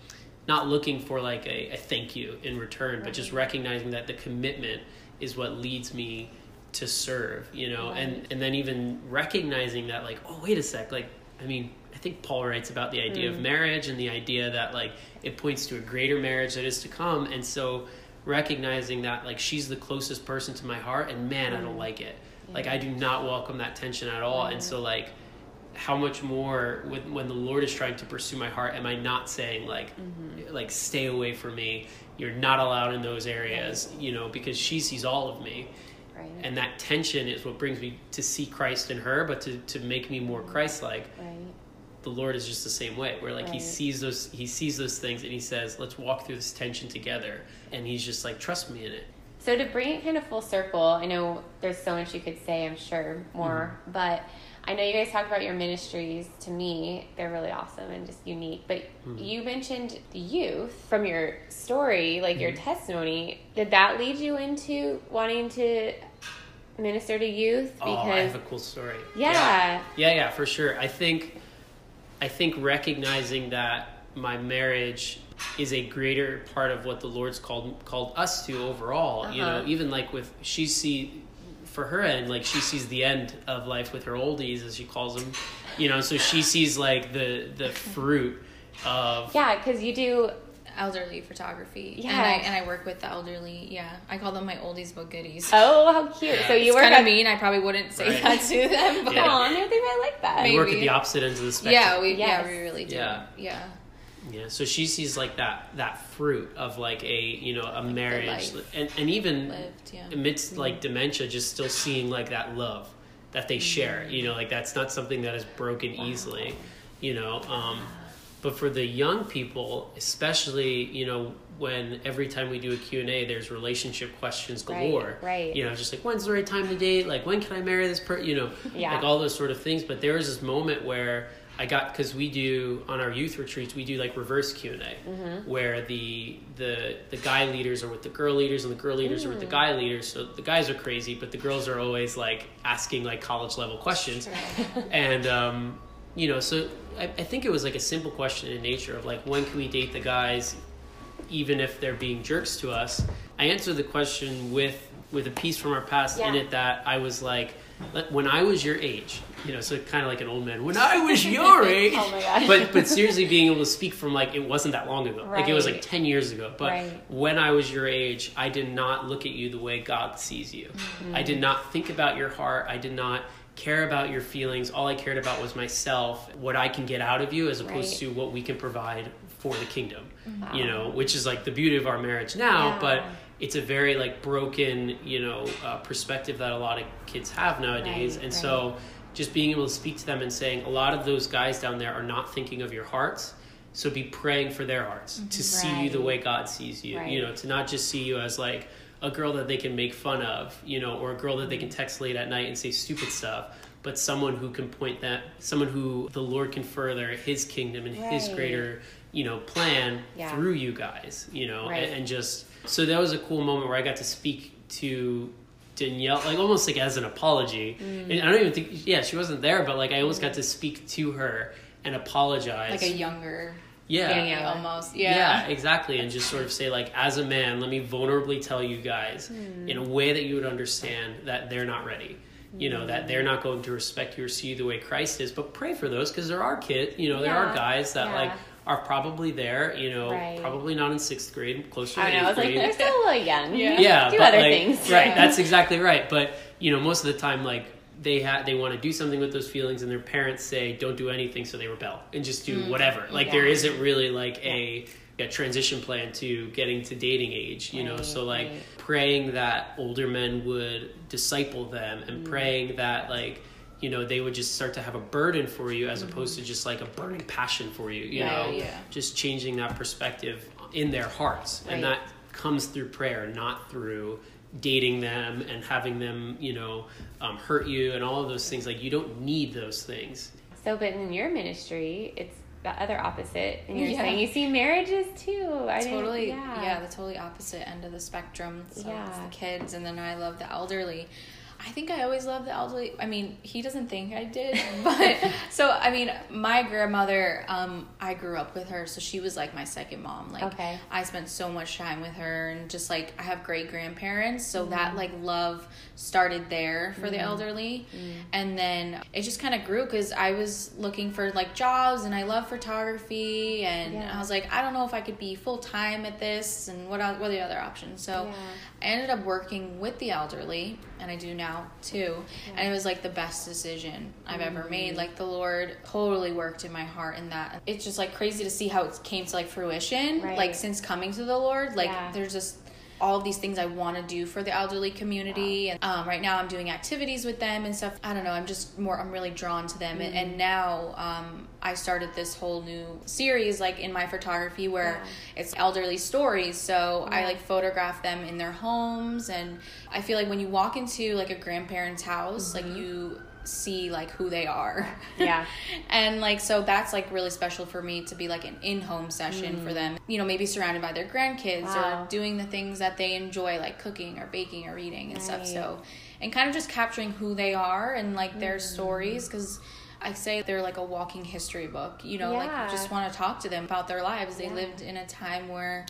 not looking for like a, a thank you in return, but just recognizing that the commitment is what leads me to serve, you know, and and then even recognizing that like, oh wait a sec, like I mean, I think Paul writes about the idea of marriage and the idea that like it points to a greater marriage that is to come, and so recognizing that like she's the closest person to my heart, and man, I don't like it. Like I do not welcome that tension at all, and so mm-hmm. like how much more when, when the lord is trying to pursue my heart am i not saying like mm-hmm. like stay away from me? You're not allowed in those areas you know because she sees all of me. Right. and that tension is what brings me to see christ in her but to, to make me more mm-hmm. christ-like. Right. the lord is just the same way where like he sees those he sees those things and he says let's walk through this tension together. And he's just like trust me in it So to bring it kind of full circle, I know there's so much you could say, I'm sure, more, mm-hmm. but I know you guys talked about your ministries. To me, they're really awesome and just unique. But mm-hmm. you mentioned the youth from your story, like your mm-hmm. testimony. Did that lead you into wanting to minister to youth? oh i have a cool story yeah. Yeah, yeah, for sure. I think I think recognizing that my marriage is a greater part of what the Lord's called called us to overall. You know, Uh-huh. even like with she see for her end, like she sees the end of life with her oldies as she calls them. You know, so she sees like the the fruit of Yeah, because you do. elderly photography. Yeah. And I and I work with the elderly. Yeah. I call them my oldies but goodies. Oh, how cute! So you it's work kind at of mean. I probably wouldn't say Right. that to them, but Yeah. Aw, no, they might like that. we work at the opposite ends of the spectrum. yeah, we Yes. yeah we really do. Yeah. Yeah. Yeah, so she sees like that that fruit of like a you know a marriage and and even Lived, yeah. amidst like dementia, just still seeing like that love that they share. You know, like that's not something that is broken easily. You know, um, but for the young people, especially you know when every time we do a Q and A, there's relationship questions Right, galore. right. You know, just like when's the right time to date? Like when can I marry this person? You know, Yeah. like all those sort of things. But there was this moment where I got because we do on our youth retreats we do like reverse Q and A, where the the the guy leaders are with the girl leaders and the girl leaders are with the guy leaders. So the guys are crazy, but the girls are always like asking like college level questions, and um, you know, so I, I think it was like a simple question in nature of like when can we date the guys, even if they're being jerks to us. I answered the question with with a piece from our past in it that I was like, when I was your age, you know, so kind of like an old man. When I was your age, Oh but but seriously, being able to speak from like it wasn't that long ago, like it was like ten years ago. But Right. when I was your age, I did not look at you the way God sees you. Mm-hmm. I did not think about your heart. I did not care about your feelings. All I cared about was myself, what I can get out of you, as opposed Right. to what we can provide for the kingdom. Wow. You know, which is like the beauty of our marriage now, Yeah. but it's a very like broken, you know, uh, perspective that a lot of kids have nowadays, Right, and right. so just being able to speak to them and saying a lot of those guys down there are not thinking of your hearts. So be praying for their hearts to see you the way God sees you. Right. You know, to not just see you as like a girl that they can make fun of, you know, or a girl that they can text late at night and say stupid stuff, but someone who can point that, someone who the Lord can further His kingdom and His greater, you know, plan Yeah. through you guys, you know, Right. and, and just so that was a cool moment where I got to speak to Daniella, like almost like as an apology. Mm. And I don't even think, yeah, she wasn't there, but like I almost got to speak to her and apologize. Like a younger yeah, Daniella. almost. yeah, Yeah. exactly. And just sort of say, like, as a man, let me vulnerably tell you guys Hmm. in a way that you would understand that they're not ready. You know, that they're not going to respect you or see you the way Christ is. But pray for those because there are kids, you know, there are guys that, yeah. like, are probably there, you know, Right. probably not in sixth grade, closer to I know. I eighth was like, grade they're still a little young. Yeah. yeah, do but, other like, things. Right, that's exactly right. But you know, most of the time, like they have, they want to do something with those feelings, and their parents say, "Don't do anything," so they rebel and just do whatever. Like there Mm, Yeah. isn't really like a, a transition plan to getting to dating age. You know, Right, so like right. praying that older men would disciple them, and Mm. praying that like. You know, they would just start to have a burden for you as Mm-hmm. opposed to just like a burning passion for you. You Yeah, know, yeah. just changing that perspective in their hearts, and that comes through prayer, not through dating them and having them, you know, um, hurt you and all of those things. Like you don't need those things. So, but in your ministry, it's the other opposite, and you're Yeah. saying you see marriages too. I totally yeah. yeah. the totally opposite end of the spectrum so it's Yeah. the kids and then i love the elderly i think i always loved the elderly i mean he doesn't think i did but so i mean my grandmother um i grew up with her so she was like my second mom like Okay. i spent so much time with her and just like i have great grandparents so that Mm-hmm. like love started there for the elderly Mm. and then it just kind of grew because i was looking for like jobs and i love photography and Yeah. i was like i don't know if i could be full-time at this and what, are- what are the other options so Yeah. I ended up working with the elderly and i do now too and it was like the best decision i've ever made Mm. like the lord totally worked in my heart in that it's just like crazy to see how it came to like fruition Right. like since coming to the lord like Yeah. there's just all of these things I want to do for the elderly community. And um, right now, I'm doing activities with them and stuff. I don't know. I'm just more. I'm really drawn to them. And, Mm-hmm. and now, um, I started this whole new series, like in my photography, where Yeah. it's elderly stories. So I like photograph them in their homes, and I feel like when you walk into like a grandparent's house, like you see like who they are. Yeah. and like so that's like really special for me to be like an in-home session for them. You know, maybe surrounded by their grandkids Mm. Wow. or doing the things that they enjoy like cooking or baking or eating and stuff. So and kind of just capturing who they are and like their Mm. stories cause I say they're like a walking history book. You know, Yeah. like just want to talk to them about their lives. They Yeah. lived in a time where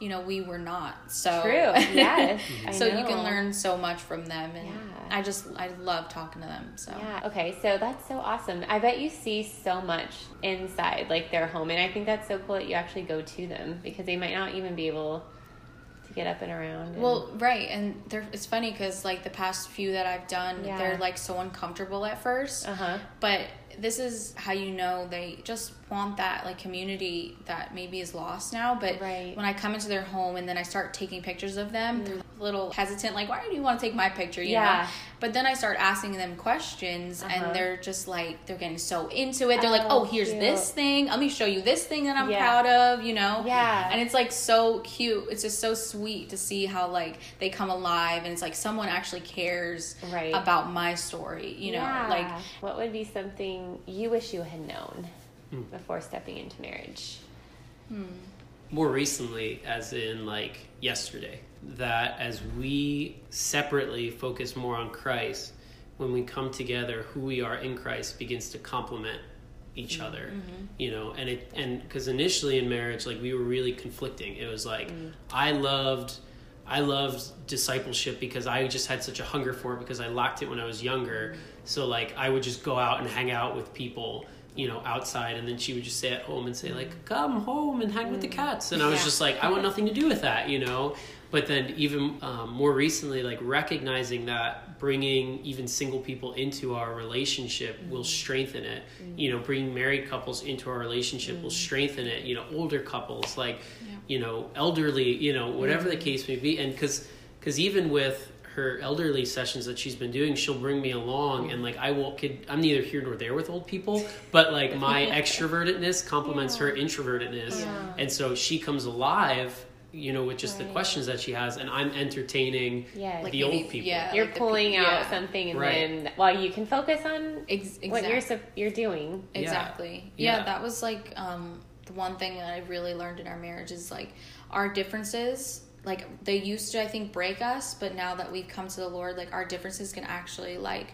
you know we were not. So True. Yes. So you can learn so much from them and Yeah. I just I love talking to them. So Yeah. Okay. So that's so awesome. I bet you see so much inside, like their home, and I think that's so cool that you actually go to them because they might not even be able to get up and around. and- Well, right, and they're, it's funny because like the past few that I've done, Yeah. they're like so uncomfortable at first. uh huh. But this is how you know they just want that like community that maybe is lost now. But Right. when I come into their home and then I start taking pictures of them, they're a little hesitant, like, "Why do you want to take my picture?" You Yeah. know. But then I start asking them questions, Uh-huh. and they're just like they're getting so into it. They're like, Oh, "Oh, here's cute. this thing. Let me show you this thing that I'm Yeah. proud of." You know. Yeah. And it's like so cute. It's just so sweet to see how like they come alive, and it's like someone actually cares Right. about my story. You know, Yeah. like what would be something you wish you had known before stepping into marriage? Hmm. more recently as in like yesterday that as we separately focus more on christ when we come together who we are in christ begins to complement each mm-hmm. other mm-hmm. you know and it and because initially in marriage like we were really conflicting. It was like mm. i loved i loved discipleship because i just had such a hunger for it because i lacked it when i was younger. Mm. So like i would just go out and hang out with people you know outside and then she would just stay at home and say like mm. come home and hang with the mm. cats. And i was Yeah. just like i want nothing to do with that you know? But then even um, more recently like recognizing that bringing even single people into our relationship mm-hmm. will strengthen it. Mm-hmm. You know bringing married couples into our relationship will mm-hmm. strengthen it. You know older couples like you know elderly you know whatever the case may be. And because because even with her elderly sessions that she's been doing she'll bring me along and like i won't. could i'm neither here nor there with old people but like my extrovertedness complements her introvertedness Yeah. and so she comes alive you know with just the questions that she has and i'm entertaining Yes. the old people yeah, You're like pulling pe- out yeah. something, and Right. then while you can focus on Ex- what you're you're doing. Yeah. Exactly. Yeah. Yeah. that was like um, the one thing that I really learned in our marriage is like our differences. Like they used to, I think, break us, but now that we've come to the Lord, like our differences can actually like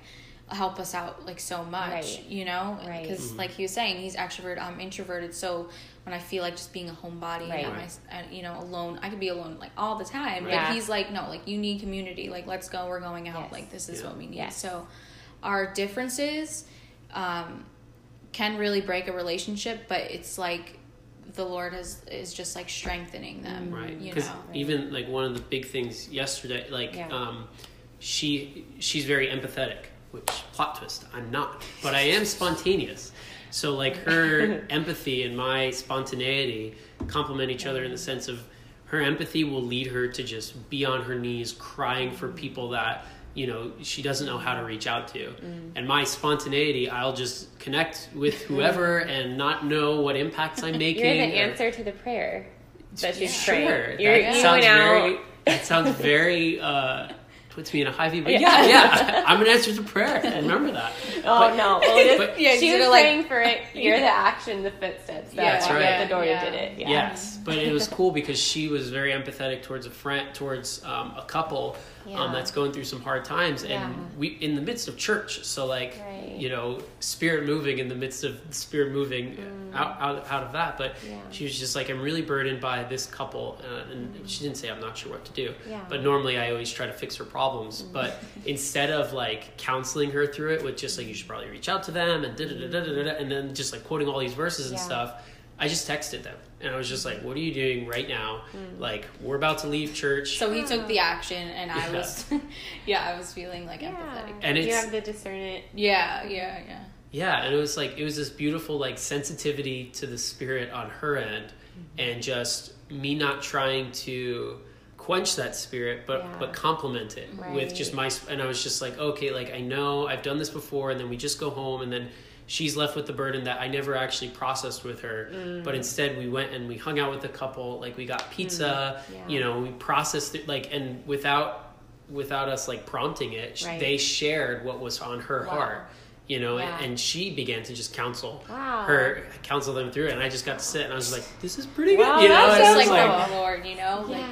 help us out like so much. Right. You know, Right. because like he was saying, he's extrovert, I'm introverted. So when I feel like just being a homebody, Right. and at my, uh, you know, alone, I could be alone like all the time. Yeah. But he's like, no, like you need community. Like let's go, we're going out. Yes. Like this is Yeah. what we need. Yes. So our differences. Um, can really break a relationship, but it's like the Lord is is just like strengthening them, right. You because know, even like one of the big things yesterday like Yeah. um she she's very empathetic which plot twist i'm not but i am spontaneous. So like her empathy and my spontaneity complement each other in the sense of her empathy will lead her to just be on her knees crying for people that you know she doesn't know how to reach out to Mm. and my spontaneity i'll just connect with whoever and not know what impacts i'm making You're the or- answer to the prayer that she's sure praying. You're, that you sounds very that sounds very uh, puts me in a high view. But Yeah. yeah, yeah, I'm an answer to prayer. Remember that. Oh But- no! Well, it is, but- Yeah, she you're was like- praying for it. You're the action, the footsteps. That Yeah, that's right. out the door Yeah. did it. Yeah. Yes, but it was cool because she was very empathetic towards a friend, towards um, a couple Yeah. um, that's going through some hard times, and Yeah. we in the midst of church. So like, Right. you know, spirit moving in the midst of spirit moving out, out out of that. But Mm. Yeah. she was just like, I'm really burdened by this couple, uh, and she didn't say I'm not sure what to do. Yeah. But normally I always try to fix her problems. But instead of like counseling her through it with just like you should probably reach out to them and da da da da da da, and then just like quoting all these verses and Yeah. stuff. I just texted them and I was just like, "What are you doing right now? Mm. Like, we're about to leave church." So he took the action, and I Yeah. was, yeah, I was feeling like Yeah. empathetic. And you it's- have the discernment. Yeah, yeah, yeah. Yeah, and it was like it was this beautiful like sensitivity to the spirit on her end, and just me not trying to quench that spirit, but Yeah. but complement it with just my. And I was just like, okay, like I know I've done this before, and then we just go home, and then she's left with the burden that I never actually processed with her. Mm. But instead, we went and we hung out with a couple, like we got pizza, Mm. Yeah. you know, we processed it, like and without without us like prompting it, Right. they shared what was on her Wow. heart you know, Yeah. and, and she began to just counsel Wow. her, counsel them through it, and I just got to sit, and I was like, "This is pretty Wow, good," you know. that's and Just like, like, from the Lord, you know? Yeah. yeah.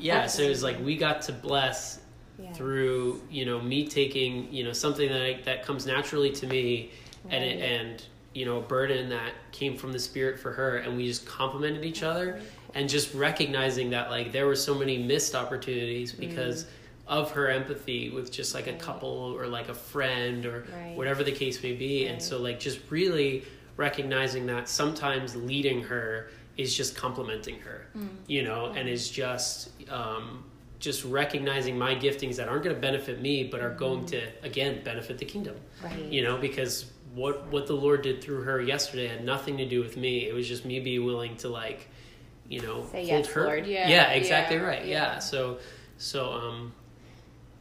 Yeah, so it was like we got to bless Yeah. through you know me taking you know something that I, that comes naturally to me, and it, and you know a burden that came from the spirit for her, and we just complemented each other, and just recognizing that like there were so many missed opportunities because. Of her empathy with just like a Mm. Couple or like a friend or Right. whatever the case may be, and so like just really recognizing that sometimes leading her is just complimenting her, you know, and is just um, just recognizing my giftings that aren't going to benefit me, but are going to again benefit the kingdom, Right. you know, because what what the Lord did through her yesterday had nothing to do with me. It was just me being willing to like, you know, Say hold yes, her. Lord. Yeah, yeah, exactly yeah, right. Yeah. yeah. So so um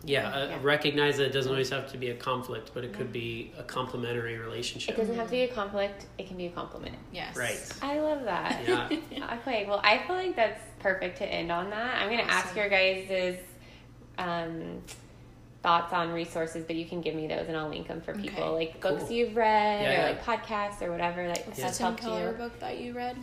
yeah, uh, Yeah. recognize that it doesn't always have to be a conflict, but it could be a complementary relationship. It doesn't have to be a conflict. It can be a compliment. Yes. Right. I love that. Yeah. Okay, well, I feel like that's perfect to end on that. I'm going to ask your guys' um, thoughts on resources, but you can give me those and I'll link them for people, Okay. like books Cool. you've read Yeah, or yeah. like podcasts or whatever that What's has the Tim helped Keller you. book that you read?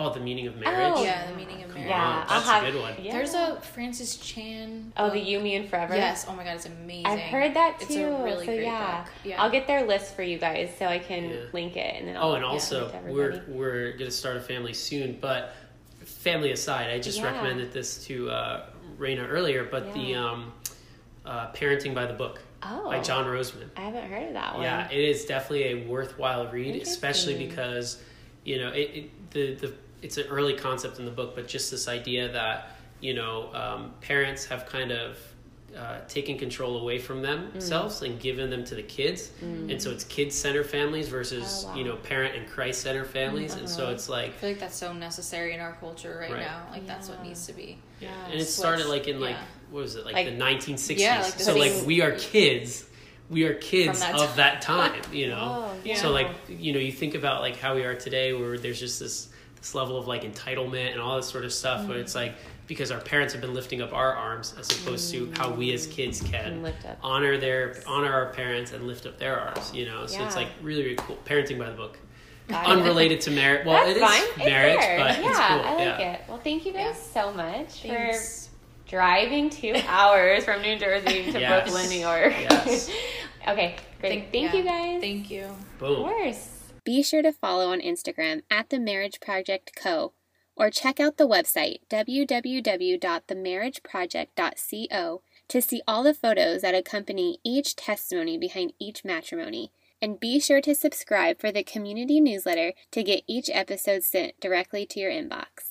Oh, the meaning of marriage. Oh, Yeah, The Meaning of Marriage. on, Yeah, I'll that's have. a good one. Yeah. There's a Francis Chan. oh, the book. You, Me, and Forever. Yes. Oh my god, it's amazing. I've heard that too. It's a really so great yeah. book. Yeah. I'll get their list for you guys so I can Yeah. link it and then I'll Oh, and also link we're we're gonna start a family soon. But family aside, I just Yeah. recommended this to uh, Raina earlier. But the um, uh, parenting by the book oh, by John Rosemond. I haven't heard of that one. Yeah, it is definitely a worthwhile read, especially because you know it, it the the it's an early concept in the book, but just this idea that you know um, parents have kind of uh, taken control away from themselves and given them to the kids, and so it's kid center families versus Oh, wow. you know parent and Christ center families, and so Uh-huh. it's like I feel like that's so necessary in our culture right, Right. now. Like that's what needs to be. Yeah. and it started like in like yeah. what was it like, Like- the 1960s Yeah, like the so like we are kids we are kids that of that time you know Oh, yeah. so like you know you think about like how we are today where there's just this this level of like entitlement and all this sort of stuff Mm. but it's like because our parents have been lifting up our arms as opposed to how we as kids can And lift up. honor their honor our parents and lift up their arms you know so it's like really really cool parenting by the book Got it. unrelated to marriage well That's it is fine. Marriage fair. but yeah, it's cool I like yeah it. Well, thank you guys Yeah. so much Thanks. for driving two hours from New Jersey to Yes. Brooklyn, New York. Yes. okay, great. Thank, yeah. you guys. Thank you. Of course. Be sure to follow on Instagram at the Marriage Project Co. or check out the website www.themarriageproject.co to see all the photos that accompany each testimony behind each matrimony. And be sure to subscribe for the community newsletter to get each episode sent directly to your inbox.